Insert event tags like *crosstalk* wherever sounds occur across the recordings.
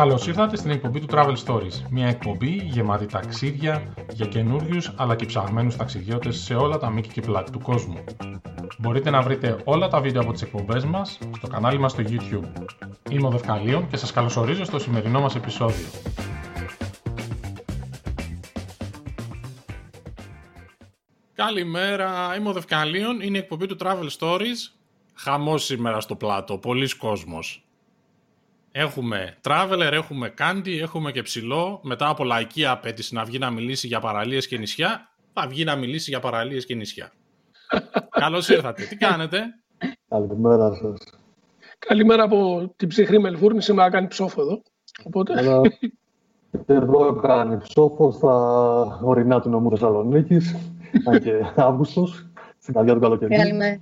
Καλώς ήρθατε στην εκπομπή του Travel Stories. Μια εκπομπή γεμάτη ταξίδια για καινούριους αλλά και ψαγμένους ταξιδιώτες σε όλα τα μήκη και πλάτη του κόσμου. Μπορείτε να βρείτε όλα τα βίντεο από τις εκπομπές μας στο κανάλι μας στο YouTube. Είμαι ο Δευκαλίων και σας καλωσορίζω στο σημερινό μας επεισόδιο. Καλημέρα, είμαι ο Δευκαλίων, είναι η εκπομπή του Travel Stories. Χαμός σήμερα στο πλάτο, πολλοί κόσμος. Έχουμε traveler, έχουμε candy, έχουμε και ψηλό. Μετά από λαϊκή απέτηση να βγει να μιλήσει για παραλίες και νησιά, θα βγει να μιλήσει για παραλίες και νησιά. *laughs* Καλώς ήρθατε. Τι κάνετε; Καλημέρα σας. Καλημέρα από την ψυχρή Μελβούρνη. Σήμερα κάνει ψόφο εδώ. Οπότε... εδώ κάνει ψόφο στα ορεινά του νομού Θεσσαλονίκης, αν και *laughs* Αύγουστος, στην καρδιά του καλοκαιριού. Καλημέρα.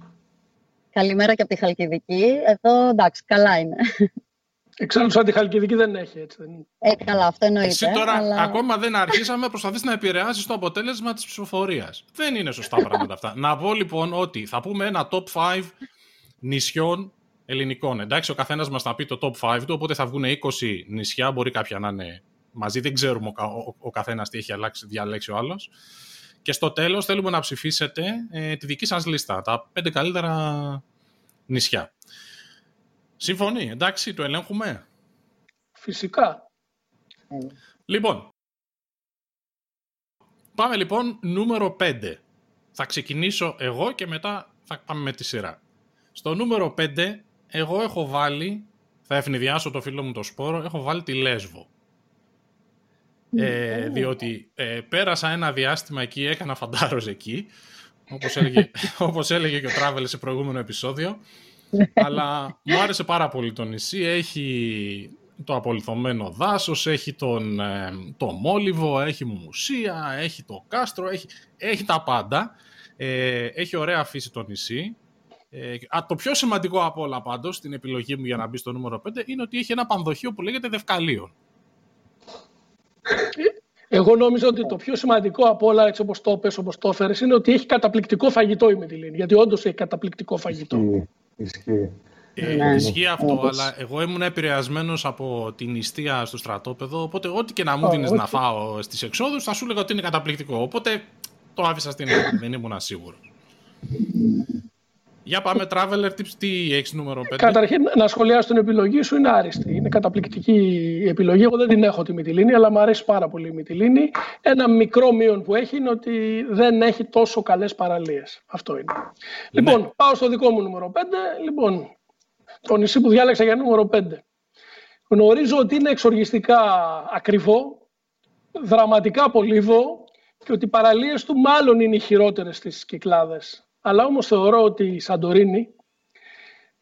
Καλημέρα και από τη Χαλκιδική. Εδώ εντάξει, καλά είναι. Εξάλλου σαν τη Χαλκιδική δεν έχει, έτσι δεν Ε, καλά, αυτό εννοείται. Εσύ τώρα ακόμα δεν αρχίσαμε, προσπαθείς να επηρεάσεις το αποτέλεσμα της ψηφοφορίας. Δεν είναι σωστά πράγματα αυτά. να πω λοιπόν ότι θα πούμε ένα top 5 νησιών ελληνικών. Εντάξει, ο καθένας μας θα πει το top 5 του, οπότε θα βγουν 20 νησιά, μπορεί κάποια να είναι μαζί, δεν ξέρουμε ο, ο, ο καθένας τι έχει αλλάξει, διαλέξει ο άλλος. Και στο τέλος θέλουμε να ψηφίσετε ε, τη δική σας λίστα, τα 5 καλύτερα νησιά. Συμφωνεί, εντάξει, το ελέγχουμε. Φυσικά. Λοιπόν, πάμε λοιπόν νούμερο 5. Θα ξεκινήσω εγώ και μετά θα πάμε με τη σειρά. Στο νούμερο 5, εγώ έχω βάλει, θα ευνηδιάσω το φίλο μου το σπόρο, έχω βάλει τη Λέσβο. Ε, διότι ε, πέρασα ένα διάστημα εκεί, έκανα φαντάρος εκεί, όπως έλεγε, *laughs* όπως έλεγε και ο Τράβελ σε προηγούμενο επεισόδιο. *laughs* Αλλά μου άρεσε πάρα πολύ το νησί. Έχει το απολυθωμένο δάσος, έχει τον, ε, το μόλιβο, έχει μουσεία, έχει το κάστρο, έχει, έχει τα πάντα. Ε, έχει ωραία φύση το νησί. Ε, α, το πιο σημαντικό από όλα πάντως, στην επιλογή μου για να μπει στο νούμερο 5, είναι ότι έχει ένα πανδοχείο που λέγεται Δευκαλίων. Εγώ νόμιζα ότι το πιο σημαντικό από όλα, έτσι όπως το πες, όπως το έφερες, είναι ότι έχει καταπληκτικό φαγητό η Μητυλίνη. Γιατί όντως έχει καταπληκτικό φαγητό. Ισχύει. Ε, ναι, ισχύει αυτό, αλλά εγώ ήμουν επηρεασμένος από την νηστεία στο στρατόπεδο. Οπότε, ό,τι και να μου δίνεις να φάω στις εξόδους, θα σου έλεγα ότι είναι καταπληκτικό. Οπότε το άφησα στην άκρη, δεν ήμουν σίγουρος. Για πάμε, Traveler Tips, τι έχεις νούμερο 5. Καταρχήν, να σχολιάσω την επιλογή σου, είναι άριστη. Είναι καταπληκτική η επιλογή. Εγώ δεν την έχω τη Μυτιλίνη, αλλά μου αρέσει πάρα πολύ η Μυτιλίνη. Ένα μικρό μείον που έχει είναι ότι δεν έχει τόσο καλές παραλίες. Αυτό είναι. Ναι. Λοιπόν, πάω στο δικό μου νούμερο 5. Λοιπόν, το νησί που διάλεξα για νούμερο 5. Γνωρίζω ότι είναι εξοργιστικά ακριβό, δραματικά πολύβο και ότι οι παραλίες του μάλλον είναι οι χειρότερες στις Κυκλάδες αλλά όμως θεωρώ ότι η Σαντορίνη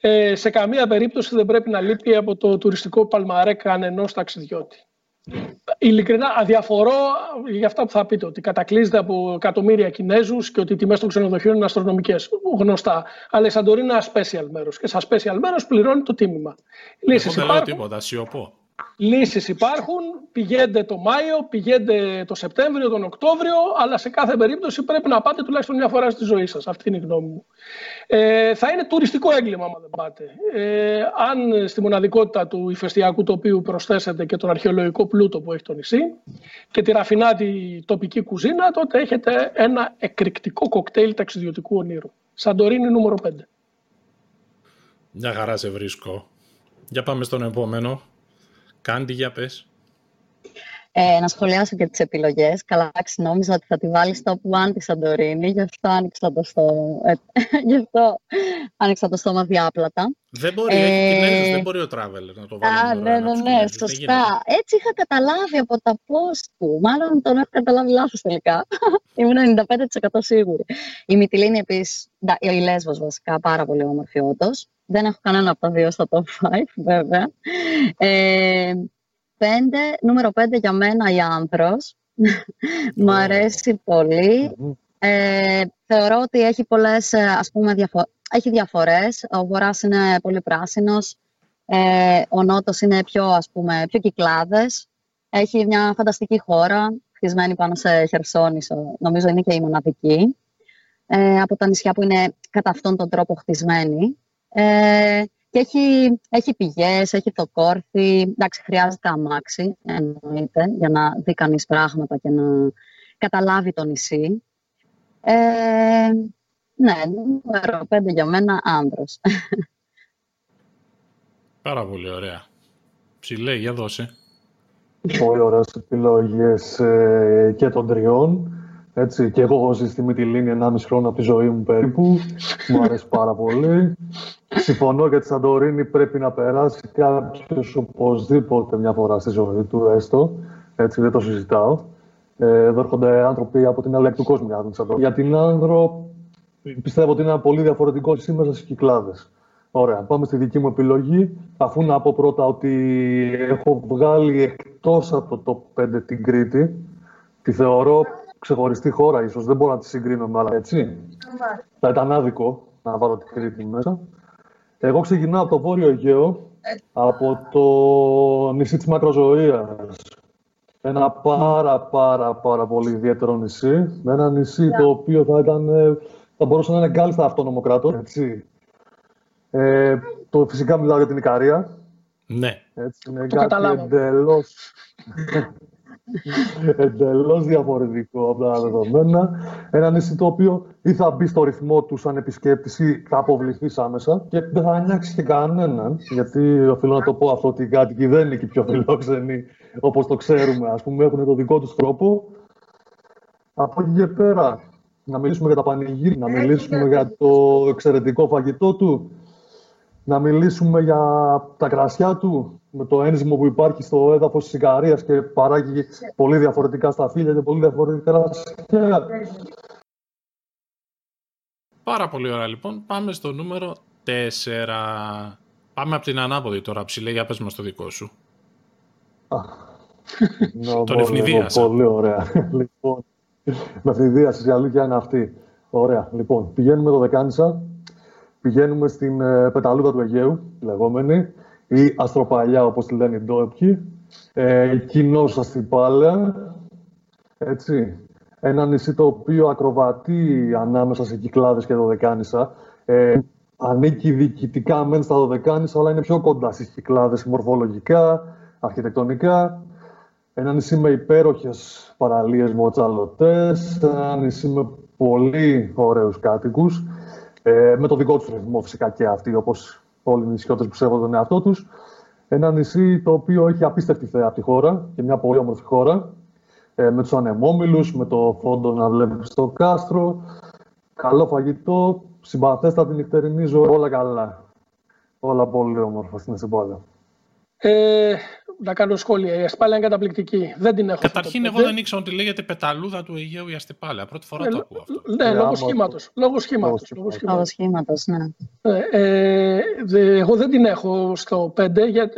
ε, σε καμία περίπτωση δεν πρέπει να λείπει από το τουριστικό παλμαρέ κανενός ταξιδιώτη. Ειλικρινά αδιαφορώ για αυτά που θα πείτε, ότι κατακλείζεται από εκατομμύρια Κινέζους και ότι οι τιμές των ξενοδοχείων είναι αστρονομικές. Γνωστά. Αλλά η Σαντορίνη είναι ένα special μέρος. Και σαν special μέρος πληρώνει το τίμημα. Λύσεις δεν λέω τίποτα, σιωπώ. Λύσεις υπάρχουν, πηγαίνετε το Μάιο, πηγαίνετε το Σεπτέμβριο, τον Οκτώβριο, αλλά σε κάθε περίπτωση πρέπει να πάτε τουλάχιστον μια φορά στη ζωή σας. Αυτή είναι η γνώμη μου. Ε, θα είναι τουριστικό έγκλημα αν δεν πάτε. Ε, αν στη μοναδικότητα του ηφαιστειακού τοπίου προσθέσετε και τον αρχαιολογικό πλούτο που έχει το νησί και τη ραφινάτη τοπική κουζίνα, τότε έχετε ένα εκρηκτικό κοκτέιλ ταξιδιωτικού ονείρου. Σαντορίνη νούμερο 5. Μια χαρά σε βρίσκω. Για πάμε στον επόμενο. Κάντι, για πες. Ε, να σχολιάσω και τις επιλογές. Καλά, νόμιζα ότι θα τη βάλει στο One της Σαντορίνη, γι' αυτό άνοιξα το στόμα, ε, *laughs* γι αυτό άνοιξα το στόμα διάπλατα. Δεν μπορεί, ε, δεν μπορεί ο Traveler να το βάλει. Α, ναι, ναι, ναι, σωστά. Έτσι είχα καταλάβει από τα post του. Μάλλον τον έχω καταλάβει λάθος τελικά. *laughs* Ήμουν 95% σίγουρη. Η Μυτιλίνη επίσης, η Λέσβος βασικά, πάρα πολύ όμορφη όντως. Δεν έχω κανένα από τα δύο στο top 5, βέβαια. Ε, πέντε, νούμερο 5 για μένα η Άνθρος. *laughs* Μου αρέσει Ε, θεωρώ ότι έχει πολλές, ε, ας πούμε, διαφο έχει διαφορές. Ο Βορράς είναι πολύ πράσινος. Ε, ο Νότος είναι πιο, ας πούμε, πιο κυκλάδες. Έχει μια φανταστική χώρα, χτισμένη πάνω σε Χερσόνησο. Νομίζω είναι και η μοναδική. Ε, από τα νησιά που είναι κατά αυτόν τον τρόπο χτισμένη. Ε, Και έχει, έχει πηγές, έχει το κόρθι. Εντάξει, χρειάζεται αμάξι, εννοείται, για να δει κανείς πράγματα και να καταλάβει το νησί. Ε, ναι, νούμερο πέντε για μένα, άνδρος. Πάρα πολύ ωραία. Ψηλέ, για δώσε. Πολύ ωραίες επιλογές ε, και των τριών. Έτσι, και εγώ έχω ζήσει στη Μυτιλίνη 1,5 χρόνο από τη ζωή μου περίπου. Μου αρέσει πάρα πολύ. Συμφωνώ για τη Σαντορίνη πρέπει να περάσει κάποιος οπωσδήποτε μια φορά στη ζωή του, έστω. Έτσι, δεν το συζητάω. Ε, εδώ έρχονται άνθρωποι από την άλλη του κόσμου για την Σαντορίνη. Για την Άνδρο, πιστεύω ότι είναι ένα πολύ διαφορετικό σήμερα στις κυκλάδες. Ωραία, πάμε στη δική μου επιλογή. Αφού να πω πρώτα ότι έχω βγάλει εκτός από το top 5 την Κρήτη, τη θεωρώ ξεχωριστή χώρα ίσως, δεν μπορώ να τη συγκρίνω με άλλα, έτσι. Θα ήταν άδικο να βάλω την Κρήτη μέσα. Εγώ ξεκινάω από το Βόρειο Αιγαίο, από το νησί της Μακροζωίας. Ένα πάρα πάρα πάρα πολύ ιδιαίτερο νησί. Ένα νησί το οποίο θα, ήταν, θα μπορούσε να είναι κάλλιστα αυτόνομο κράτος, έτσι. Ε, το φυσικά μιλάω για την Ικαρία. Ναι. Έτσι, είναι το κάτι εντελώς, εντελώς διαφορετικό από τα δεδομένα. Ένα νησί το οποίο ή θα μπει στο ρυθμό του σαν επισκέπτης ή θα αποβληθείς άμεσα και δεν θα ανιάξει και κανέναν. Γιατί οφείλω να το πω αυτό ότι οι κάτοικοι δεν είναι και πιο φιλόξενοι όπως το ξέρουμε. Ας πούμε έχουν το δικό τους τρόπο. Από εκεί και πέρα, να μιλήσουμε για τα πανηγύρια, να μιλήσουμε για το εξαιρετικό φαγητό του να μιλήσουμε για τα κρασιά του, με το ένζυμο που υπάρχει στο έδαφος της Ικαρίας και παράγει πολύ διαφορετικά σταφύλια και πολύ διαφορετικά κρασιά. Πάρα πολύ ωραία λοιπόν. Πάμε στο νούμερο 4. Πάμε από την ανάποδη τώρα, ψηλέ, για πες μας το δικό σου. Τον ευνηδίασα. Πολύ ωραία. λοιπόν, με ευνηδίασες, η αλήθεια είναι αυτή. Ωραία. Λοιπόν, πηγαίνουμε το Δεκάνησα, πηγαίνουμε στην ε, πεταλούδα του Αιγαίου, λεγόμενη, ή Αστροπαλιά, όπως τη λένε οι ντόπιοι, ε, κοινός Αστυπάλαια, έτσι. Ένα νησί το οποίο ακροβατεί ανάμεσα σε Κυκλάδες και Δωδεκάνησα. Ε, ανήκει διοικητικά μεν στα Δωδεκάνησα, αλλά είναι πιο κοντά στις Κυκλάδες μορφολογικά, αρχιτεκτονικά. Ένα νησί με υπέροχες παραλίες μοτσαλωτές, ένα νησί με πολύ ωραίους κάτοικους. Ε, με το δικό τους ρυθμό φυσικά και αυτοί, όπως όλοι οι νησιώτες που σέβονται τον εαυτό τους. Ένα νησί το οποίο έχει απίστευτη θέα από τη χώρα και μια πολύ όμορφη χώρα. Ε, με τους ανεμόμυλους, με το φόντο να βλέπεις στο κάστρο. Καλό φαγητό, συμπαθέστατη νυχτερινή ζωή, όλα καλά. Όλα πολύ όμορφα στην Εσυμπόλα. Ε, να κάνω σχόλια. Η Αστυπάλαια είναι καταπληκτική. Δεν την έχω Καταρχήν, εγώ δεν ήξερα ότι λέγεται πεταλούδα του Αιγαίου η Αστυπάλαια. Πρώτη φορά ε, το ακούω αυτό. Ναι, λόγω σχήματος. Λόγω σχήματος. Λόγω σχήματος, ναι. Ε, ε, εγώ δεν την έχω στο 5,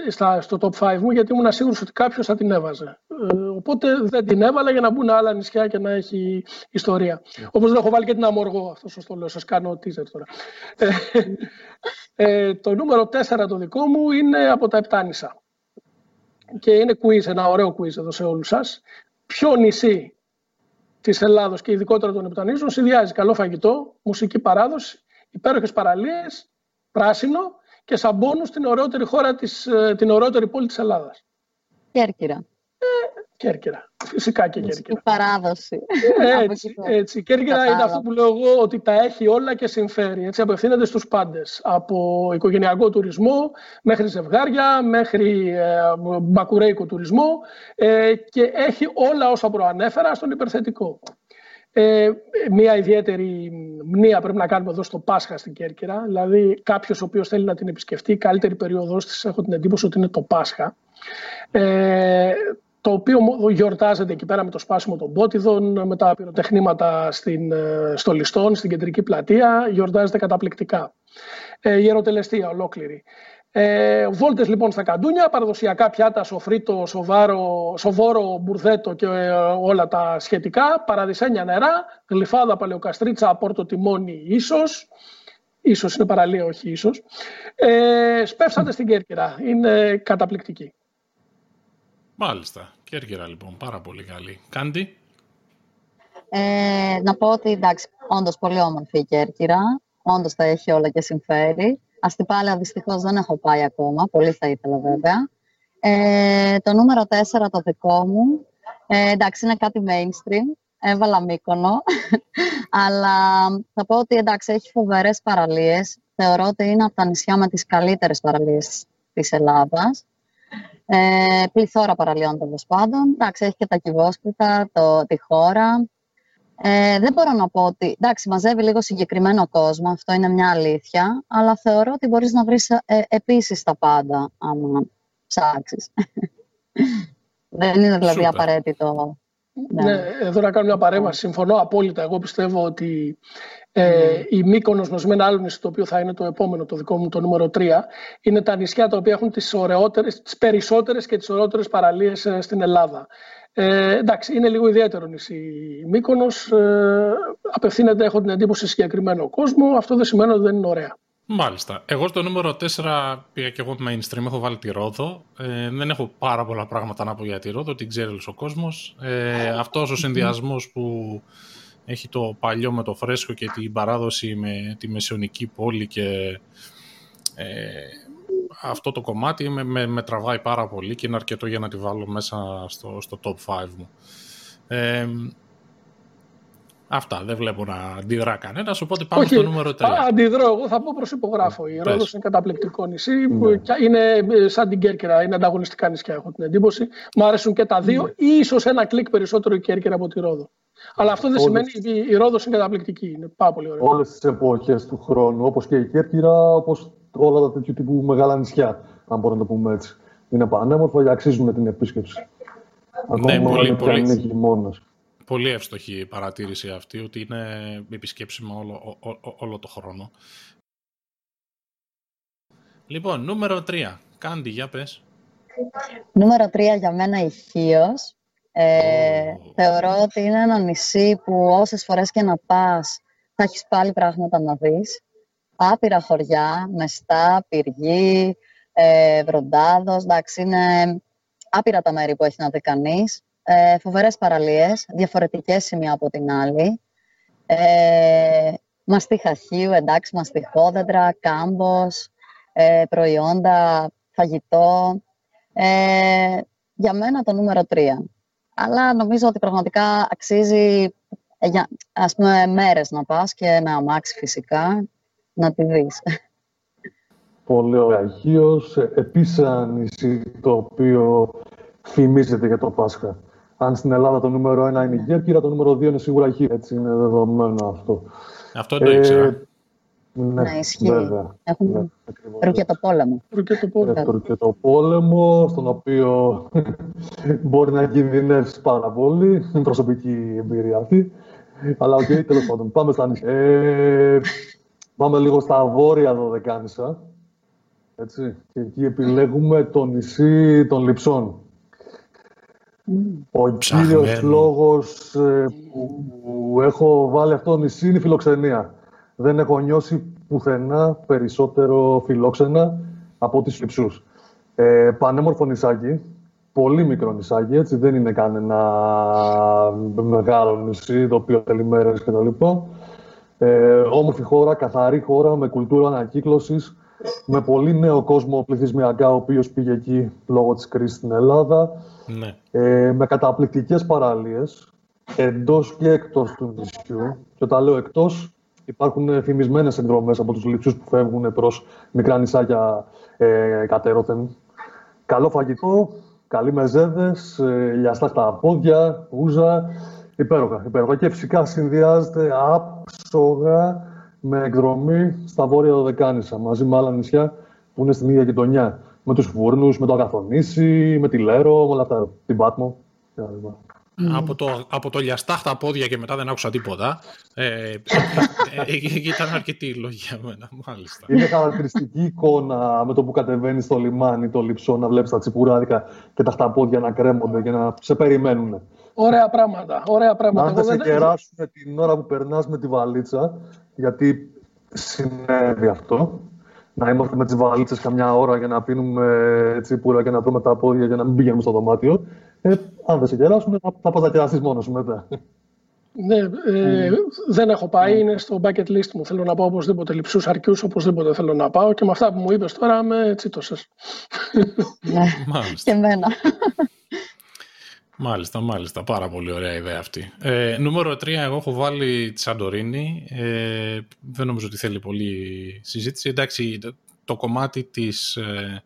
στα, στο top 5 μου, γιατί ήμουν σίγουρος ότι κάποιος θα την έβαζε. Ε, οπότε δεν την έβαλα για να μπουν άλλα νησιά και να έχει ιστορία. Yeah. Όπως δεν έχω βάλει και την Αμοργό, αυτό σας το λέω. Σας κάνω teaser τώρα. Ε, ε, το νούμερο 4 το δικό μου είναι από τα Επτάνησα και είναι quiz, ένα ωραίο quiz εδώ σε όλους σας. Ποιο νησί της Ελλάδος και ειδικότερα των Επτανήσεων συνδυάζει καλό φαγητό, μουσική παράδοση, υπέροχες παραλίες, πράσινο και σαν πόνους την ωραιότερη χώρα, της, ε, την ωραιότερη πόλη της Ελλάδας; Κέρκυρα. Κέρκυρα. Φυσικά και Κέρκυρα. Η παράδοση. Έτσι, έτσι. Κέρκυρα είναι αυτό που λέω εγώ ότι τα έχει όλα και συμφέρει. Έτσι, απευθύνεται στους πάντες. Από οικογενειακό τουρισμό μέχρι ζευγάρια, μέχρι ε, μπακουρέικο τουρισμό ε, και έχει όλα όσα προανέφερα στον υπερθετικό. Ε, μία ιδιαίτερη μνήα πρέπει να κάνουμε εδώ στο Πάσχα στην Κέρκυρα. Δηλαδή, κάποιος ο οποίος θέλει να την επισκεφτεί, η καλύτερη περίοδος της, έχω την εντύπωση ότι είναι το Πάσχα. Ε, το οποίο γιορτάζεται εκεί πέρα με το σπάσιμο των πότιδων, με τα πυροτεχνήματα στην, ε, στο Λιστόν, στην κεντρική πλατεία, γιορτάζεται καταπληκτικά. Ε, γεροτελεστία ολόκληρη. Ε, βόλτες λοιπόν στα καντούνια, παραδοσιακά πιάτα, σοφρίτο, σοβάρο, σοβόρο, μπουρδέτο και ε, όλα τα σχετικά, παραδεισένια νερά, γλυφάδα, παλαιοκαστρίτσα, πόρτο τιμόνι, ίσως, ίσως είναι παραλία, όχι ίσως. Ε, σπεύσατε στην Κέρκυρα, είναι καταπληκτική. Μάλιστα. Κέρκυρα λοιπόν, πάρα πολύ καλή. Κάντι; Ε, να πω ότι εντάξει, όντως πολύ όμορφη η Κέρκυρα. Όντως τα έχει όλα και συμφέρει. Αστυπάλαια δυστυχώς δεν έχω πάει ακόμα. Πολύ θα ήθελα βέβαια. Ε, το νούμερο 4 το δικό μου. Ε, εντάξει, είναι κάτι mainstream. Έβαλα μήκονο. *laughs* Αλλά θα πω ότι εντάξει, έχει φοβερές παραλίες. Θεωρώ ότι είναι από τα νησιά με τις καλύτερες παραλίες της Ελλάδας. Ε, πληθώρα παραλίων τέλος πάντων. Εντάξει, έχει και τα κυβόσπιτα, το, τη χώρα. Ε, δεν μπορώ να πω ότι. Εντάξει, μαζεύει λίγο συγκεκριμένο κόσμο, αυτό είναι μια αλήθεια. Αλλά θεωρώ ότι μπορείς να βρεις ε, επίσης τα πάντα, άμα ψάξεις. *laughs* δεν είναι δηλαδή απαραίτητο. Ναι. ναι. εδώ να κάνω μια παρέμβαση. Συμφωνώ απόλυτα. Εγώ πιστεύω ότι ε, ναι. η Μύκονος μαζί με ένα άλλο νησί, το οποίο θα είναι το επόμενο, το δικό μου, το νούμερο 3, είναι τα νησιά τα οποία έχουν τις, ωραιότερες, τις περισσότερες και τις ωραιότερες παραλίες ε, στην Ελλάδα. Ε, εντάξει, είναι λίγο ιδιαίτερο νησί η Μύκονος. Ε, απευθύνεται, έχω την εντύπωση, σε συγκεκριμένο κόσμο. Αυτό δεν σημαίνει ότι δεν είναι ωραία. Μάλιστα. Εγώ στο νούμερο 4 πήγα και εγώ mainstream, έχω βάλει τη Ρόδο. Ε, δεν έχω πάρα πολλά πράγματα να πω για τη Ρόδο, την ξέρει ο κόσμος. Ε, αυτός ο συνδυασμός που έχει το παλιό με το φρέσκο και την παράδοση με τη μεσαιωνική πόλη και ε, αυτό το κομμάτι με, με, με, τραβάει πάρα πολύ και είναι αρκετό για να τη βάλω μέσα στο, στο top 5 μου. Ε, Αυτά. Δεν βλέπω να αντιδρά κανένας. Οπότε πάμε στο νούμερο 3. Αντιδρώ. Εγώ θα πω προς υπογράφο. Η Ρόδος είναι καταπληκτικό νησί. Ναι. είναι ε, σαν την Κέρκυρα. Είναι ανταγωνιστικά νησιά, έχω την εντύπωση. Μου αρέσουν και τα δύο. Ναι. ίσως ένα κλικ περισσότερο η Κέρκυρα από τη Ρόδο. Αλλά αυτό δεν σημαίνει ότι η Ρόδος είναι καταπληκτική. Είναι πάρα πολύ ωραία. Όλες τις εποχές του χρόνου, όπως και η Κέρκυρα, όπως όλα τα τέτοιου τύπου μεγάλα νησιά, αν μπορούμε να το πούμε έτσι. Είναι πανέμορφα και αξίζουν την επίσκεψη. Ναι, Ακόμα πολύ, πολύ. είναι χειμώνας πολύ εύστοχη η παρατήρηση αυτή, ότι είναι επισκέψιμο όλο, όλο το χρόνο. Λοιπόν, νούμερο 3. Κάντι, για πες. Νούμερο 3 για μένα η Χίος. Ε, Θεωρώ ότι είναι ένα νησί που όσες φορές και να πας θα έχεις πάλι πράγματα να δεις. Άπειρα χωριά, μεστά, πυργή, ε, βροντάδος, εντάξει, είναι άπειρα τα μέρη που έχει να δει κανείς ε, φοβερές παραλίες, διαφορετικές σημεία από την άλλη. Ε, μαστί χαχίου, εντάξει, μαστιχόδεντρα, κάμπος, ε, προϊόντα, φαγητό. Ε, για μένα το νούμερο τρία. Αλλά νομίζω ότι πραγματικά αξίζει ε, για, ας πούμε, μέρες να πας και με αμάξι φυσικά, να τη δεις. Πολύ ωραία. Χίος, επίσης ένα νησί το οποίο θυμίζεται για το Πάσχα αν στην Ελλάδα το νούμερο 1 είναι η Γέρκυρα, το νούμερο 2 είναι σίγουρα η Χίρα. Έτσι είναι δεδομένο αυτό. Αυτό το ήξερα. Ε, ναι, ναι, ισχύει. Βέβαια. Έχουμε ρουκετοπόλεμο. Ρουκετοπόλεμο, στον οποίο *laughs* μπορεί να κινδυνεύσει πάρα πολύ. Είναι προσωπική εμπειρία αυτή. Αλλά OK, okay, *laughs* τέλος πάντων. Πάμε στα νησιά. Ε, πάμε λίγο στα βόρεια Δωδεκάνησα. Έτσι. Και εκεί επιλέγουμε το νησί των Λιψών. Ο κύριος λόγος ε, που έχω βάλει αυτό το νησί είναι η φιλοξενία. Δεν έχω νιώσει πουθενά περισσότερο φιλόξενα από τις Λιψούς. Ε, πανέμορφο νησάκι, πολύ μικρό νησάκι, έτσι, δεν είναι κανένα μεγάλο νησί, το οποίο θέλει μέρες κτλ. Ε, όμορφη χώρα, καθαρή χώρα, με κουλτούρα ανακύκλωσης, με πολύ νέο κόσμο πληθυσμιακά, ο οποίος πήγε εκεί λόγω της κρίσης στην Ελλάδα. Ναι. Ε, με καταπληκτικές παραλίες, εντός και εκτός του νησιού. Και όταν λέω εκτός, υπάρχουν φημισμένες εκδρομές από τους ληψούς που φεύγουν προς μικρά νησάκια ε, κατέρωθεν. Καλό φαγητό, καλοί μεζέδες, ε, λιαστά στα πόδια, ούζα, υπέροχα, υπέροχα. Και φυσικά συνδυάζεται άψογα με εκδρομή στα βόρεια Δωδεκάνησα, μαζί με άλλα νησιά που είναι στην ίδια γειτονιά με τους φούρνους, με το Αγαθονήσι, με τη Λέρο, με όλα αυτά, την Πάτμο. Από, το, από το λιαστάχτα πόδια και μετά δεν άκουσα τίποτα. Ε, ε, ε ήταν αρκετή λόγια για μένα, μάλιστα. Είναι χαρακτηριστική εικόνα με το που κατεβαίνεις στο λιμάνι, το λιψό, να βλέπεις τα τσιπουράδικα και τα χταπόδια να κρέμονται και να σε περιμένουν. Ωραία πράγματα, ωραία πράγματα. Αν δεν σε κεράσουν την ώρα που περνάς με τη βαλίτσα, γιατί συνέβη αυτό, να είμαστε με τις βαλίτσες καμιά ώρα για να πίνουμε έτσι πουρα και να τρώμε τα πόδια για να μην πηγαίνουμε στο δωμάτιο. Ε, αν δεν σε κεράσουν, θα, θα πα να κεράσει μόνος σου μετά. Ναι, ε, δεν έχω πάει, είναι στο bucket list μου. Θέλω να πάω οπωσδήποτε λειψούς αρκιούς, οπωσδήποτε θέλω να πάω και με αυτά που μου είπες τώρα με τσίτωσες. Ναι, και εμένα. Μάλιστα, μάλιστα. Πάρα πολύ ωραία ιδέα αυτή. Ε, νούμερο 3, εγώ έχω βάλει τη Σαντορίνη. Ε, δεν νομίζω ότι θέλει πολύ συζήτηση. Εντάξει, το κομμάτι της ε, ε,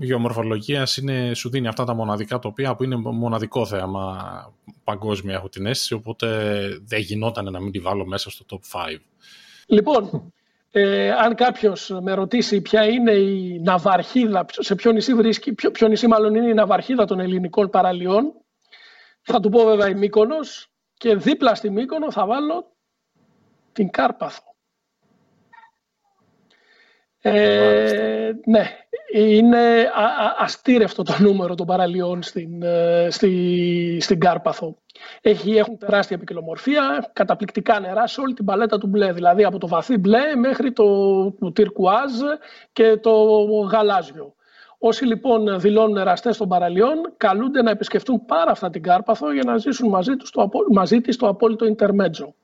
γεωμορφολογίας είναι, σου δίνει αυτά τα μοναδικά τοπία που είναι μοναδικό θέαμα παγκόσμια έχω την αίσθηση οπότε δεν γινόταν να μην τη βάλω μέσα στο top 5. Λοιπόν, ε, αν κάποιος με ρωτήσει ποια είναι η ναυαρχίδα, σε ποιο νησί βρίσκει, ποιο, ποιο νησί μάλλον είναι η ναυαρχίδα των ελληνικών παραλιών, θα του πω βέβαια η Μύκονος και δίπλα στη Μύκονο θα βάλω την Κάρπαθο. Ε, ναι, είναι αστήρευτο το νούμερο των παραλίων στην, ε, στη, στην Κάρπαθο. Έχει, έχουν τεράστια επικοινομορφία, καταπληκτικά νερά σε όλη την παλέτα του μπλε, δηλαδή από το βαθύ μπλε μέχρι το, το τυρκουάζ και το γαλάζιο. Όσοι λοιπόν δηλώνουν εραστές των παραλίων καλούνται να επισκεφτούν πάρα αυτά την Κάρπαθο για να ζήσουν μαζί, τους το, μαζί της το απόλυτο Ιντερμέτζο.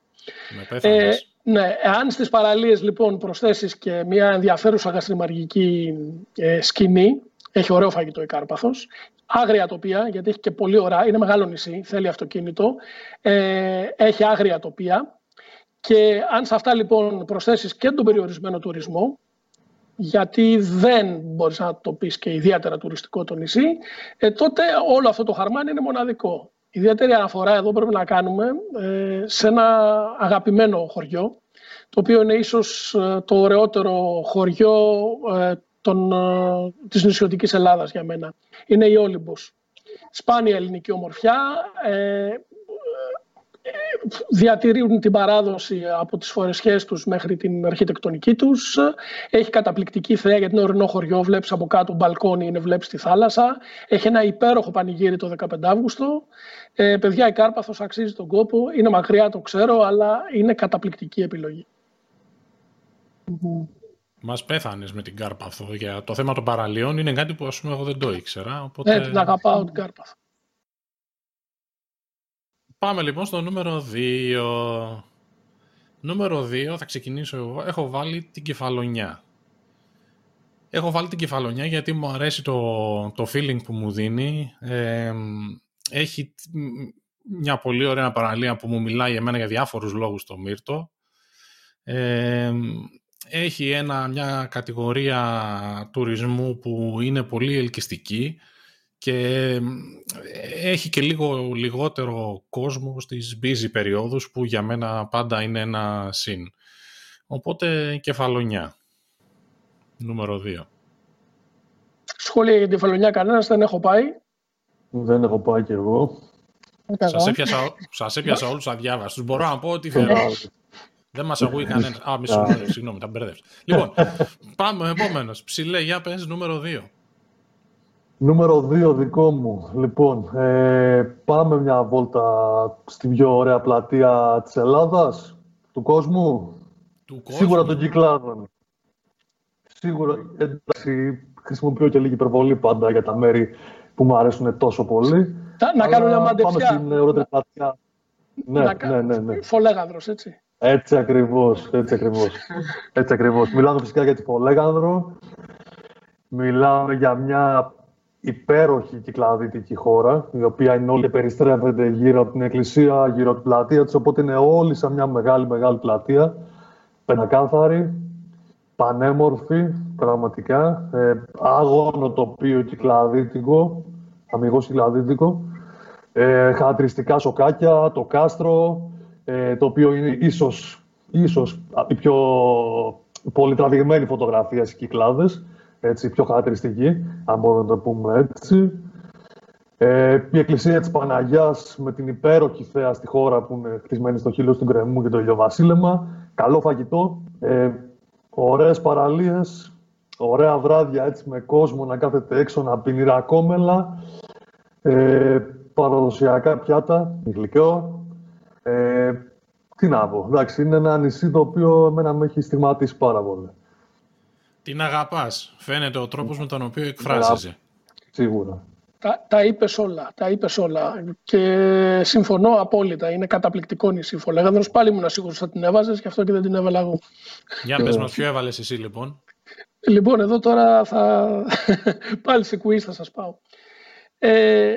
Ε, ναι, εάν στις παραλίες λοιπόν προσθέσεις και μια ενδιαφέρουσα γαστριμαργική ε, σκηνή, έχει ωραίο φαγητό η Κάρπαθος, άγρια τοπία, γιατί έχει και πολύ ωραία, είναι μεγάλο νησί, θέλει αυτοκίνητο, ε, έχει άγρια τοπία και αν σε αυτά λοιπόν προσθέσεις και τον περιορισμένο τουρισμό, γιατί δεν μπορείς να το πεις και ιδιαίτερα τουριστικό το νησί, ε, τότε όλο αυτό το χαρμάνι είναι μοναδικό. Ιδιαίτερη αναφορά εδώ πρέπει να κάνουμε ε, σε ένα αγαπημένο χωριό, το οποίο είναι ίσως ε, το ωραιότερο χωριό ε, των, της νησιωτικής Ελλάδας για μένα. Είναι η Όλυμπος. Σπάνια ελληνική ομορφιά, διατηρούν την παράδοση από τις φορεσιές τους μέχρι την αρχιτεκτονική τους. Έχει καταπληκτική θέα γιατί είναι ορεινό χωριό, βλέπεις από κάτω μπαλκόνι, είναι βλέπεις τη θάλασσα. Έχει ένα υπέροχο πανηγύρι το 15 Αύγουστο. Ε, παιδιά, η Κάρπαθος αξίζει τον κόπο. Είναι μακριά, το ξέρω, αλλά είναι καταπληκτική επιλογή. Μας πέθανες με την Κάρπαθο. Για το θέμα των παραλίων είναι κάτι που ας πούμε εγώ δεν το ήξερα. Οπότε... Ναι, την αγαπάω την Κάρπαθο. Πάμε λοιπόν στο νούμερο 2. Νούμερο 2 θα ξεκινήσω εγώ. Έχω βάλει την κεφαλονιά. Έχω βάλει την κεφαλονιά γιατί μου αρέσει το, το feeling που μου δίνει. έχει μια πολύ ωραία παραλία που μου μιλάει εμένα για διάφορους λόγους το Μύρτο. έχει ένα, μια κατηγορία τουρισμού που είναι πολύ ελκυστική και έχει και λίγο λιγότερο κόσμο στις busy περιόδους που για μένα πάντα είναι ένα συν. Οπότε κεφαλονιά. Νούμερο 2. Σχόλια για την κεφαλονιά κανένας δεν έχω πάει. Δεν έχω πάει κι εγώ. Σας έπιασα, σας έπιασα όλους αδιάβαστους. Μπορώ να πω ότι δεν μας ακούει κανένας. Α, μισό συγγνώμη, τα μπερδεύεις. λοιπόν, πάμε επόμενος. Ψηλέ, για πες νούμερο 2. Νούμερο 2 δικό μου. Λοιπόν, ε, πάμε μια βόλτα στη πιο ωραία πλατεία της Ελλάδας, του κόσμου. Του κόσμου. Σίγουρα των Κυκλάδων. Σίγουρα, εντάξει, χρησιμοποιώ και λίγη υπερβολή πάντα για τα μέρη που μου αρέσουν τόσο πολύ. Να κάνω μια μαντεψιά. Πάμε στην ωραία πλατεία. Ναι, ναι, ναι, ναι. Φολέγανδρος, έτσι. Έτσι ακριβώς, έτσι ακριβώς. έτσι ακριβώς. Μιλάμε φυσικά για τη Φολέγανδρο. Μιλάμε για μια υπέροχη κυκλαδίτικη χώρα, η οποία είναι όλη περιστρέφεται γύρω από την εκκλησία, γύρω από την πλατεία της, οπότε είναι όλη σαν μια μεγάλη μεγάλη πλατεία, πεντακάθαρη, πανέμορφη, πραγματικά, ε, άγωνο τοπίο κυκλαδίτικο, αμυγός κυκλαδίτικο, ε, χαρακτηριστικά σοκάκια, το κάστρο, ε, το οποίο είναι ίσως, ίσως η πιο πολυτραβηγμένη φωτογραφία στις Κυκλάδες έτσι, πιο χαρακτηριστική, αν μπορούμε να το πούμε έτσι. Ε, η εκκλησία της Παναγιάς με την υπέροχη θέα στη χώρα που είναι χτισμένη στο χείλος του Γκρεμού και το ηλιοβασίλεμα. Καλό φαγητό, ε, ωραίες παραλίες, ωραία βράδια έτσι, με κόσμο να κάθεται έξω να πίνει ρακόμελα, ε, παραδοσιακά πιάτα, γλυκό. Ε, τι να πω, εντάξει, είναι ένα νησί το οποίο εμένα με έχει στιγματίσει πάρα πολύ. Την αγαπάς. Φαίνεται ο τρόπος με τον οποίο εκφράζεσαι. Σίγουρα. Τα, τα είπες όλα, τα είπες όλα. Και συμφωνώ απόλυτα. Είναι καταπληκτικό νησί. Φολέγανδρος πάλι ήμουν σίγουρος θα την έβαζες, γι' αυτό και δεν την έβαλα εγώ. Για πες μας, ποιο έβαλες εσύ λοιπόν; Λοιπόν, εδώ τώρα θα... *laughs* πάλι σε quiz θα σας πάω. Ε,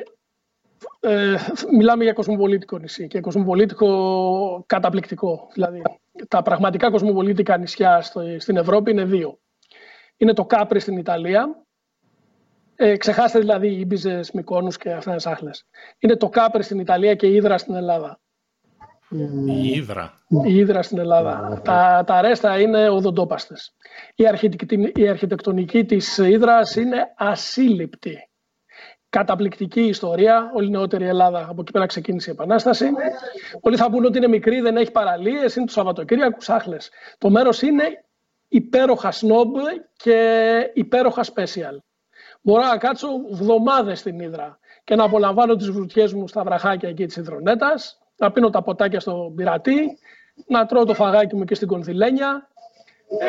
ε, μιλάμε για κοσμοπολίτικο νησί και κοσμοπολίτικο καταπληκτικό. Δηλαδή, τα πραγματικά κοσμοπολίτικα νησιά στο, στην Ευρώπη είναι δύο. Είναι το Κάπρι στην Ιταλία. Ε, ξεχάστε δηλαδή οι Ήμπιζες, Μικόνους και αυτά είναι σάχλες. Είναι το Κάπρι στην Ιταλία και η Ήδρα στην Ελλάδα. Η Ήδρα. Η Ήδρα στην Ελλάδα. τα, τα ρέστα είναι οδοντόπαστες. Η, η αρχιτεκτονική της Ήδρας είναι ασύλληπτη καταπληκτική ιστορία, όλη η νεότερη Ελλάδα. Από εκεί πέρα ξεκίνησε η Επανάσταση. Πολλοί θα πούνε ότι είναι μικρή, δεν έχει παραλίες, είναι το Σαββατοκύριακο, σάχλε. Το μέρος είναι υπέροχα σνόμπ και υπέροχα special. Μπορώ να κάτσω εβδομάδε στην Ήδρα και να απολαμβάνω τις βουτιέ μου στα βραχάκια εκεί της Ιδρονέτας, να πίνω τα ποτάκια στο πειρατή, να τρώω το φαγάκι μου και στην Κονθιλένια,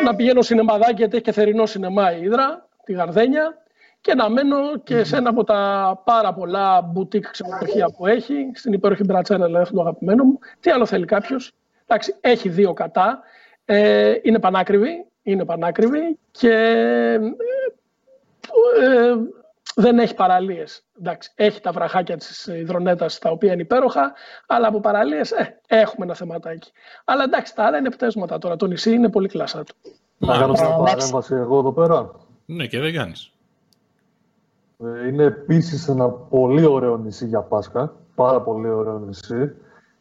να πηγαίνω σινεμαδάκι γιατί έχει και θερινό σινεμά η Ήδρα, τη Γαρδένια, και να μένω και σε ένα από τα πάρα πολλά μπουτίκ ξενοδοχεία που έχει, στην υπέροχη Μπρατσένα, δηλαδή αυτό το αγαπημένο μου. Τι άλλο θέλει κάποιος. Εντάξει, έχει δύο κατά. Ε, είναι πανάκριβη, είναι πανάκριβη και ε, δεν έχει παραλίες. Εντάξει, έχει τα βραχάκια της υδρονέτας τα οποία είναι υπέροχα, αλλά από παραλίες ε, έχουμε ένα θεματάκι. Αλλά εντάξει, τα άλλα είναι πτέσματα τώρα. Το νησί είναι πολύ κλασσά του. Να κάνω μια παρέμβαση εγώ εδώ πέρα. Ναι, και δεν κάνεις. Ε, είναι επίσης ένα πολύ ωραίο νησί για Πάσχα. Πάρα πολύ ωραίο νησί.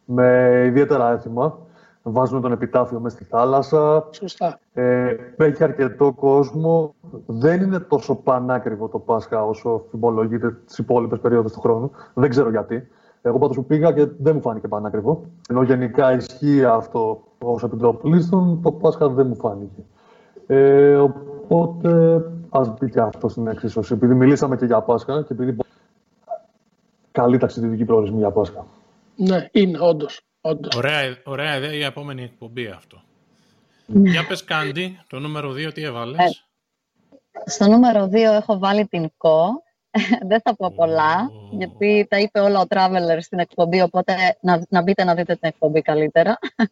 Με ιδιαίτερα έθιμα. Βάζουμε τον επιτάφιο μέσα στη θάλασσα. Σωστά. Ε, έχει αρκετό κόσμο. Δεν είναι τόσο πανάκριβο το Πάσχα όσο φημολογείται τι υπόλοιπες περίοδε του χρόνου. Δεν ξέρω γιατί. Εγώ πάντως που πήγα και δεν μου φάνηκε πανάκριβο. Ενώ γενικά ισχύει αυτό ως επιτροπλίστων, το Πάσχα δεν μου φάνηκε. Ε, οπότε Α μπει και αυτό στην εξίσωση. Επειδή μιλήσαμε και για Πάσχα και επειδή. Καλή ταξιδιωτική προορισμή για Πάσχα. Ναι, είναι, όντως. Ωραία, ωραία ιδέα για επόμενη εκπομπή αυτό. Ναι. Για πες Κάντι, το νούμερο 2 τι έβαλες; Ε, στο νούμερο 2 έχω βάλει την ΚΟ. *laughs* Δεν θα πω πολλά, γιατί τα είπε όλα ο Traveler στην εκπομπή, οπότε να, να μπείτε να δείτε την εκπομπή καλύτερα. *laughs*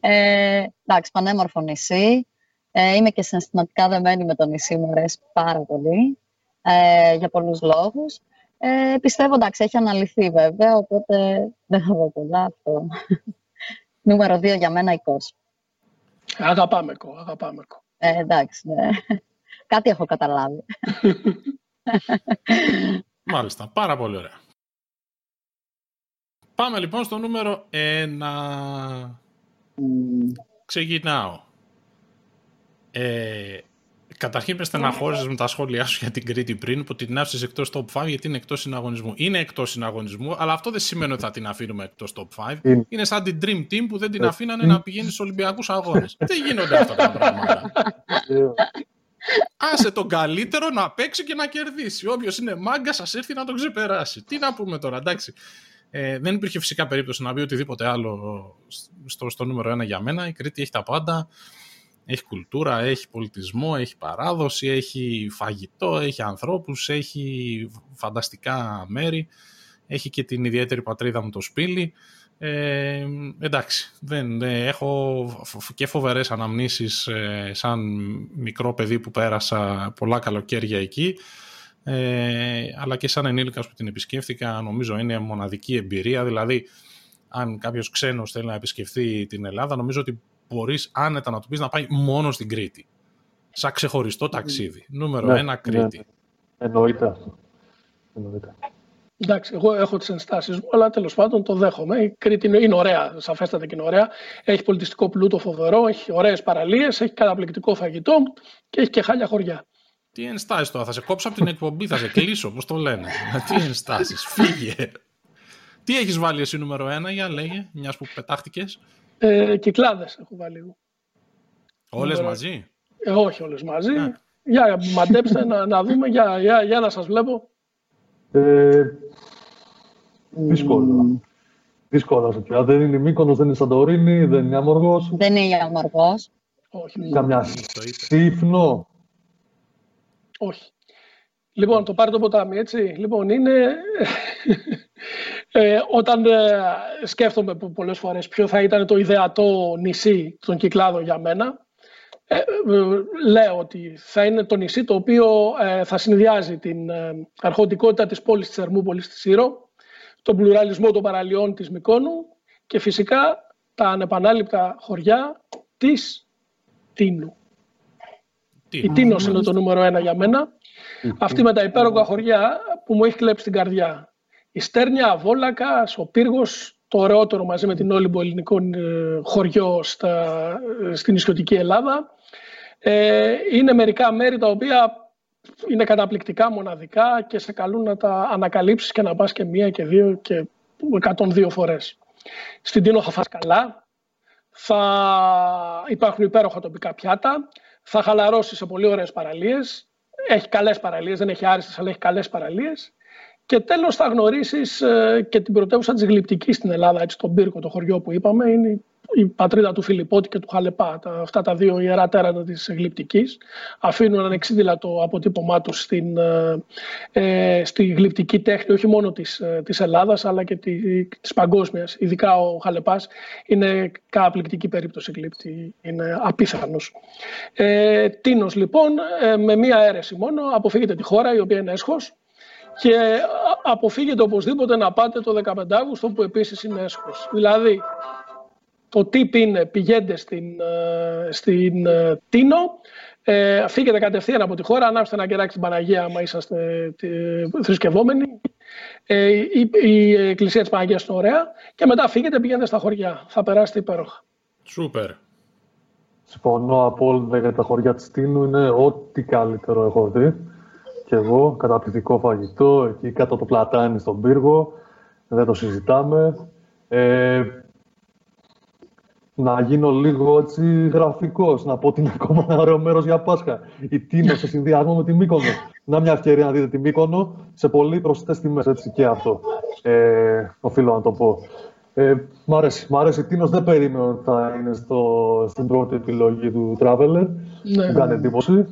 Ε, εντάξει, πανέμορφο νησί. Ε, είμαι και συναισθηματικά δεμένη με το νησί, μου αρέσει πάρα πολύ, ε, για πολλούς λόγους. Ε, πιστεύω, εντάξει, έχει αναλυθεί βέβαια, οπότε δεν θα πω πολλά αυτό. Νούμερο δύο για μένα, η Κος. Αγαπάμε κο, αγαπάμε κο. Ε, εντάξει, ναι. Κάτι έχω καταλάβει. Μάλιστα, πάρα πολύ ωραία. Πάμε λοιπόν στο νούμερο ένα. Ξεκινάω. Ε, καταρχήν με στεναχώρησες με τα σχόλιά σου για την Κρήτη πριν που την άφησες εκτός top 5 γιατί είναι εκτός συναγωνισμού. Είναι εκτός συναγωνισμού, αλλά αυτό δεν σημαίνει ότι θα την αφήνουμε εκτός top 5. Είναι, είναι σαν την Dream Team που δεν την αφήνανε να πηγαίνει στους Ολυμπιακούς Αγώνες. *laughs* δεν γίνονται αυτά τα πράγματα. Άσε τον καλύτερο να παίξει και να κερδίσει. Όποιος είναι μάγκας, σα έρθει να τον ξεπεράσει. Τι να πούμε τώρα, εντάξει. Ε, δεν υπήρχε φυσικά περίπτωση να μπει οτιδήποτε άλλο στο, στο νούμερο 1 για μένα. Η Κρήτη έχει τα πάντα. Έχει κουλτούρα, έχει πολιτισμό, έχει παράδοση, έχει φαγητό, έχει ανθρώπους, έχει φανταστικά μέρη, έχει και την ιδιαίτερη πατρίδα μου το σπήλι. Ε, εντάξει, δεν, έχω και φοβερές αναμνήσεις ε, σαν μικρό παιδί που πέρασα πολλά καλοκαίρια εκεί ε, αλλά και σαν ενήλικας που την επισκέφθηκα νομίζω είναι μοναδική εμπειρία δηλαδή αν κάποιος ξένος θέλει να επισκεφθεί την Ελλάδα νομίζω ότι μπορείς άνετα να του πεις να πάει μόνο στην Κρήτη. Σαν ξεχωριστό ταξίδι. Νούμερο ναι, ένα, Κρήτη. Ναι, ναι. Εννοείται αυτό. Εννοείται. Εντάξει, εγώ έχω τις ενστάσεις μου, αλλά τέλος πάντων το δέχομαι. Η Κρήτη είναι, ωραία, σαφέστατα και είναι ωραία. Έχει πολιτιστικό πλούτο φοβερό, έχει ωραίες παραλίες, έχει καταπληκτικό φαγητό και έχει και χάλια χωριά. Τι ενστάσεις τώρα, θα σε κόψω από την εκπομπή, θα σε κλείσω, πώς το λένε. Τι ενστάσεις, φύγε. Τι έχεις βάλει εσύ νούμερο ένα, για λέγε, μιας που πετάχτηκες; Ε, κυκλάδες έχω βάλει εγώ. Όλες μαζί; Ε, όχι όλες μαζί. Για μαντέψτε να, να δούμε, για, για, για να σας βλέπω. Ε, δύσκολο. Δύσκολο σε πια. Δεν είναι Μύκονος, δεν είναι Σαντορίνη, δεν είναι Αμοργός. Δεν είναι Αμοργός. Όχι. Καμιά Σύφνο. Όχι. Λοιπόν, το πάρει το ποτάμι, έτσι. Λοιπόν, είναι... ε, όταν ε, σκέφτομαι πολλές φορές ποιο θα ήταν το ιδεατό νησί των Κυκλάδων για μένα, ε, ε, λέω ότι θα είναι το νησί το οποίο θα συνδυάζει την αρχοντικότητα της πόλης της Ερμούπολης της Σύρο, τον πλουραλισμό των παραλιών της Μικόνου και φυσικά τα ανεπανάληπτα χωριά της Τίνου. Η Τίνος είναι το νούμερο ένα για μένα. Αυτή με τα υπέρογκα χωριά που μου έχει κλέψει την καρδιά. Η Στέρνια, Βόλακα, ο Πύργος, το ωραιότερο μαζί με την Όλυμπο ελληνικό ε, χωριό στα, ε, στην ισιωτική Ελλάδα. Ε, είναι μερικά μέρη τα οποία είναι καταπληκτικά μοναδικά και σε καλούν να τα ανακαλύψεις και να πας και μία και δύο και 102 φορές. Στην Τίνο θα φας καλά, θα υπάρχουν υπέροχα τοπικά πιάτα, θα χαλαρώσεις σε πολύ ωραίες παραλίες, έχει καλές παραλίες, δεν έχει άριστες αλλά έχει καλές παραλίες και τέλος θα γνωρίσεις ε, και την πρωτεύουσα της Γλυπτικής στην Ελλάδα, έτσι, τον Πύρκο, το χωριό που είπαμε, είναι η πατρίδα του Φιλιππότη και του Χαλεπά, τα, αυτά τα δύο ιερά τέρατα της Γλυπτικής, αφήνουν ανεξίδηλα το αποτύπωμά τους στην, ε, ε, στη γλυπτική τέχνη, όχι μόνο της, ε, της Ελλάδας, αλλά και τη, της παγκόσμιας. Ειδικά ο Χαλεπάς είναι καταπληκτική περίπτωση γλύπτη, είναι απίθανος. Ε, τίνος λοιπόν, ε, με μία αίρεση μόνο, αποφύγετε τη χώρα, η οποία είναι έσχος, και αποφύγετε οπωσδήποτε να πάτε το 15 Αύγουστο που επίσης είναι έσχος. Δηλαδή, το tip είναι πηγαίνετε στην, ε, στην ε, Τίνο, ε, φύγετε κατευθείαν από τη χώρα, ανάψτε ένα κεράκι στην Παναγία άμα είσαστε θρησκευόμενοι. Ε, η, η, εκκλησία της Παναγίας είναι ωραία και μετά φύγετε πηγαίνετε στα χωριά. Θα περάσετε υπέροχα. Σούπερ. Συμφωνώ απόλυτα για τα χωριά της Τίνου. Είναι ό,τι καλύτερο έχω δει. Και εγώ, καταπληκτικό φαγητό, εκεί κάτω το πλατάνι στον πύργο. Δεν το συζητάμε. Ε, να γίνω λίγο έτσι γραφικός, να πω ότι είναι ακόμα ένα ωραίο μέρος για Πάσχα. Η Τίνο σε συνδυασμό με τη Μύκονο. Να μια ευκαιρία να δείτε τη Μύκονο σε πολύ προσιτές τιμές. Έτσι και αυτό. Ε, οφείλω να το πω. Ε, μ' αρέσει. Μ' αρέσει. Τίνο δεν περίμενα ότι θα είναι στο, στην πρώτη επιλογή του Traveler. Ναι. Μου κάνει εντύπωση.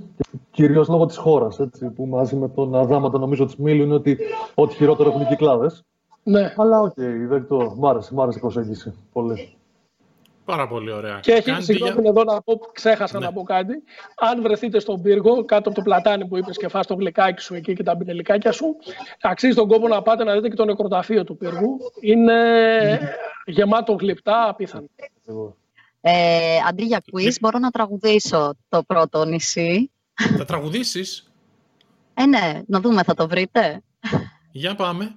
Κυρίως λόγω της χώρας. Που μαζί με τον Αδάματα νομίζω της Μίλου είναι ότι ό,τι χειρότερο έχουν οι Κυκλάδες. Ναι. Αλλά OK, okay, δεν το. Μ' άρεσε, μ' άρεσε η προσέγγιση. Πολύ. Πάρα πολύ ωραία. Και έχει, συγγνώμη εδώ να πω, ξέχασα ναι. να πω κάτι. Αν βρεθείτε στον πύργο, κάτω από το πλατάνι που είπες και φας το γλυκάκι σου εκεί και τα μπινελικάκια σου, αξίζει τον κόπο να πάτε να δείτε και το νεκροταφείο του πύργου. Είναι γεμάτο γλυπτά, απίθανο. Ε, αντί για κουίζ, μπορώ να τραγουδήσω το πρώτο νησί. Θα τραγουδήσεις; Ε, ναι. Να δούμε, θα το βρείτε. Για πάμε.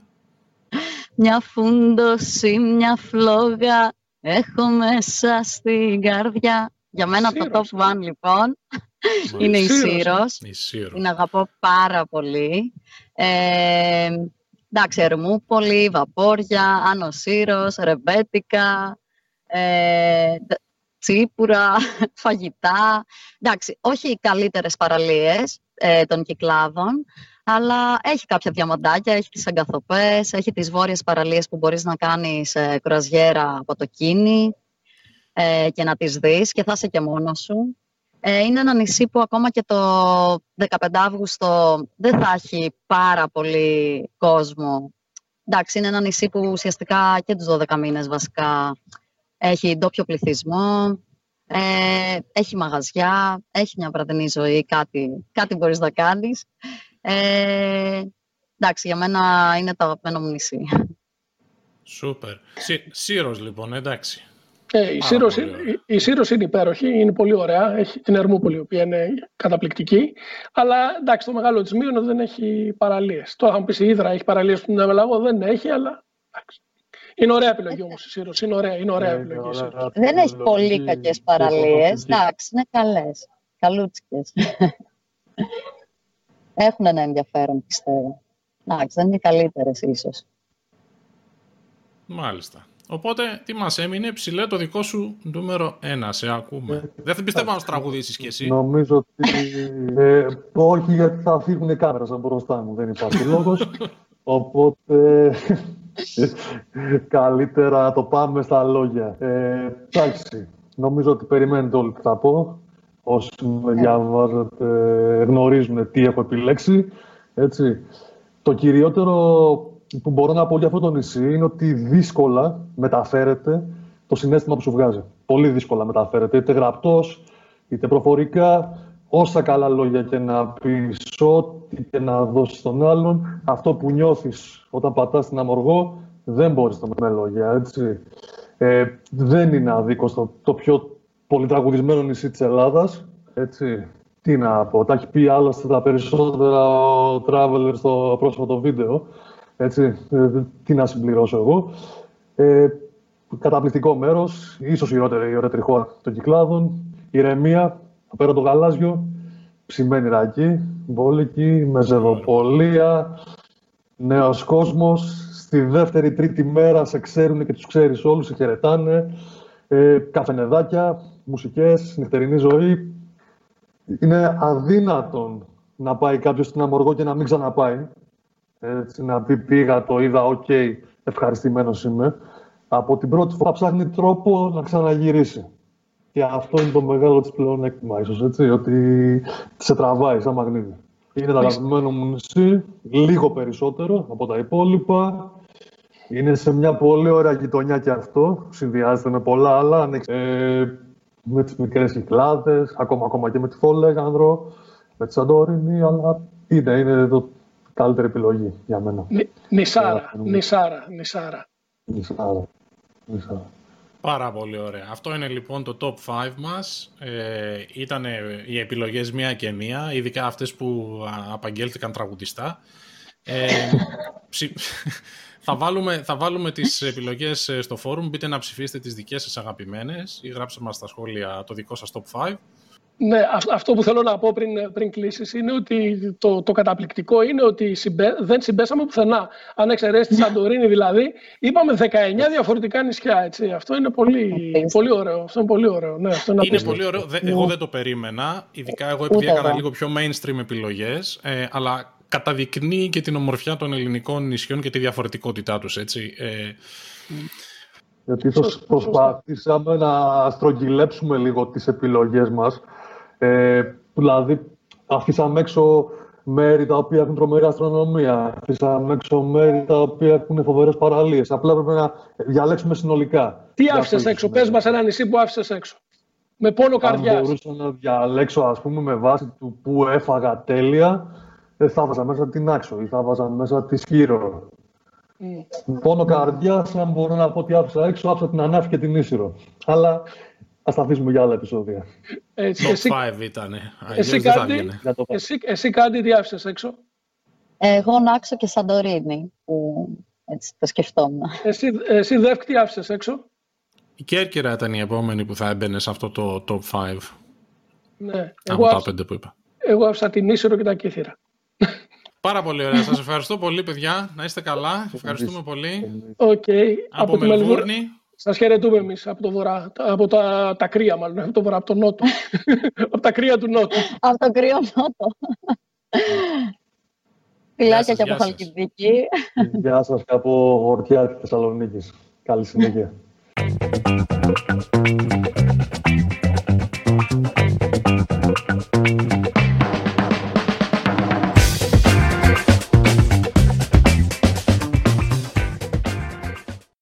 Μια φούντοση, μια φλόγα, Έχω μέσα στην καρδιά. Για μένα το top one λοιπόν είναι η Σύρος. Την αγαπώ πάρα πολύ. Ε, εντάξει, Ερμούπολη, Βαπόρια, Άνω Σύρος, Ρεμπέτικα, ε, Τσίπουρα, *laughs* φαγητά. Εντάξει, όχι οι καλύτερες παραλίες ε, των κυκλάδων, αλλά έχει κάποια διαμαντάκια, έχει τις αγκαθοπές, έχει τις βόρειες παραλίες που μπορείς να κάνεις ε, κρουαζιέρα από το κίνη ε, και να τις δεις και θα είσαι και μόνος σου. Ε, είναι ένα νησί που ακόμα και το 15 Αύγουστο δεν θα έχει πάρα πολύ κόσμο. Εντάξει, είναι ένα νησί που ουσιαστικά και τους 12 μήνες βασικά έχει ντόπιο πληθυσμό, ε, έχει μαγαζιά, έχει μια βραδινή ζωή, κάτι, κάτι μπορείς να κάνεις. Ε, εντάξει, για μένα είναι το αγαπημένο μου νησί. Σούπερ. Σύρος λοιπόν, εντάξει. Ε, η, Σύρος, η, Σύρος είναι υπέροχη, είναι πολύ ωραία. Έχει την Ερμούπολη, η οποία είναι καταπληκτική. Αλλά εντάξει, το μεγάλο της μείον δεν έχει παραλίες. Τώρα θα μου πεις η Ήδρα έχει παραλίες στην Αβελαγό, δεν έχει, αλλά εντάξει. Είναι ωραία επιλογή όμως η Σύρος, είναι ωραία, είναι ωραία επιλογή. Δεν έχει πολύ κακές παραλίες, εντάξει, είναι καλές, καλούτσικες *laughs* έχουν ένα ενδιαφέρον, πιστεύω. Εντάξει, δεν είναι καλύτερες ίσως. Μάλιστα. Οπότε, τι μας έμεινε, ψηλέ το δικό σου νούμερο ένα, σε ακούμε. Ε, δεν θα πιστεύω να σου τραγουδήσεις κι εσύ. Νομίζω ότι... Ε, όχι, γιατί θα φύγουν οι κάμερες από μπροστά μου, δεν υπάρχει λόγος. Οπότε, καλύτερα να το πάμε στα λόγια. Ε, εντάξει, νομίζω ότι περιμένετε όλοι που θα πω. Όσοι με διαβάζετε γνωρίζουν τι έχω επιλέξει. Έτσι. Το κυριότερο που μπορώ να πω για αυτό το νησί είναι ότι δύσκολα μεταφέρεται το συνέστημα που σου βγάζει. Πολύ δύσκολα μεταφέρεται, είτε γραπτός, είτε προφορικά, όσα καλά λόγια και να πεις, ό,τι και να δώσεις στον άλλον, αυτό που νιώθεις όταν πατάς την αμοργό, δεν μπορείς να με λόγια, έτσι. Ε, δεν είναι αδίκως το, πιο πολυτραγουδισμένο νησί της Ελλάδας, έτσι. Τι να πω, τα έχει πει άλλωστε τα περισσότερα ο Traveler στο πρόσφατο βίντεο, έτσι. Ε, τι να συμπληρώσω εγώ. Ε, καταπληκτικό μέρος, ίσως η ιερότερη χώρα των Κυκλάδων, ηρεμία, απέρα το γαλάζιο, ψημένη ρακή, μπόλικη, μεζεδοπολία, νέος κόσμος. Στη δεύτερη, τρίτη μέρα σε ξέρουν και τους ξέρεις όλους, σε χαιρετάνε. Ε, καφενεδάκια, μουσικές, νυχτερινή ζωή. Είναι αδύνατον να πάει κάποιος στην Αμοργό και να μην ξαναπάει. Έτσι, να πει πήγα, το είδα, OK, okay, ευχαριστημένος είμαι. Από την πρώτη φορά ψάχνει τρόπο να ξαναγυρίσει. Και αυτό είναι το μεγάλο της πλεονέκτημα, ίσως έτσι, ότι σε τραβάει σαν μαγνήτη. Είναι το αγαπημένο μου νησί, λίγο περισσότερο από τα υπόλοιπα. Είναι σε μια πολύ ωραία γειτονιά και αυτό. Συνδυάζεται με πολλά άλλα. Ε, με τις μικρές κυκλάδες, ακόμα, ακόμα και με τη Φόλεγανδρο, με τη Σαντόρινη. Αλλά είναι, είναι το καλύτερη επιλογή για μένα. Νησάρα, νησάρα, νησάρα. Νησάρα. νησάρα. Πάρα πολύ ωραία. Αυτό είναι λοιπόν το top 5 μας. Ε, ήταν οι επιλογές μία και μία, ειδικά αυτές που απαγγέλθηκαν τραγουδιστά. Ε, *laughs* θα, βάλουμε, θα βάλουμε τις επιλογές ε, στο φόρουμ. Μπείτε να ψηφίσετε τις δικές σας αγαπημένες ή γράψτε μας στα σχόλια το δικό σας top 5. Ναι, αυτό που θέλω να πω πριν, πριν κλείσεις είναι ότι το, το καταπληκτικό είναι ότι συμπέ, δεν συμπέσαμε πουθενά. Αν εξαιρέσεις τη Σαντορίνη δηλαδή, είπαμε 19 διαφορετικά νησιά. Έτσι. Αυτό είναι πολύ, πολύ ωραίο. Αυτό είναι πολύ ωραίο. Ναι, αυτό είναι, είναι πολύ ωραίο. εγώ δεν το περίμενα. Ειδικά εγώ επειδή έκανα λίγο πιο mainstream επιλογές. Ε, αλλά καταδεικνύει και την ομορφιά των ελληνικών νησιών και τη διαφορετικότητά τους. Ε, γιατί προσπαθήσαμε να στρογγυλέψουμε λίγο τις επιλογές μας ε, δηλαδή, αφήσαμε έξω μέρη τα οποία έχουν τρομερή αστρονομία. Αφήσαμε έξω μέρη τα οποία έχουν φοβερές παραλίες. Απλά πρέπει να διαλέξουμε συνολικά. Τι άφησες έξω, πες μας ένα νησί που άφησες έξω. Με πόνο καρδιάς. Αν μπορούσα να διαλέξω, ας πούμε, με βάση του που έφαγα τέλεια, δεν θα βάζα μέσα την Άξο ή θα βάζα μέσα της Σκύρο. Mm. Πόνο καρδιά, αν μπορώ να πω ότι άφησα έξω, άφησα την Ανάφη και την Ίσυρο. Αλλά Ας τα αφήσουμε για άλλα επεισόδια. Έτσι, Top εσύ, 5 ήταν. Εσύ, κάτι, εσύ, εσύ κάτι τι άφησες έξω; Εγώ Νάξο και Σαντορίνη, που έτσι το σκεφτόμουν. Εσύ, εσύ Δεύκ, τι άφησες έξω; Η Κέρκυρα ήταν η επόμενη που θα έμπαινε σε αυτό το top 5. Ναι. Από τα πέντε που είπα. Εγώ άφησα την Ίσυρο και τα Κύθυρα. Πάρα πολύ ωραία. Σας ευχαριστώ πολύ, παιδιά. Να είστε καλά. Ευχαριστούμε πολύ. Okay. Από, από τη Μελβούρνη. Σας χαιρετούμε εμείς από το βορρά, από τα, τα κρύα μάλλον, από το βορρά, από το νότο. *laughs* από τα κρύα του νότου. από το κρύο νότο. Φιλάκια και από Χαλκιδική. Γεια σας και από Ορτιά της Θεσσαλονίκης. Καλή συνέχεια.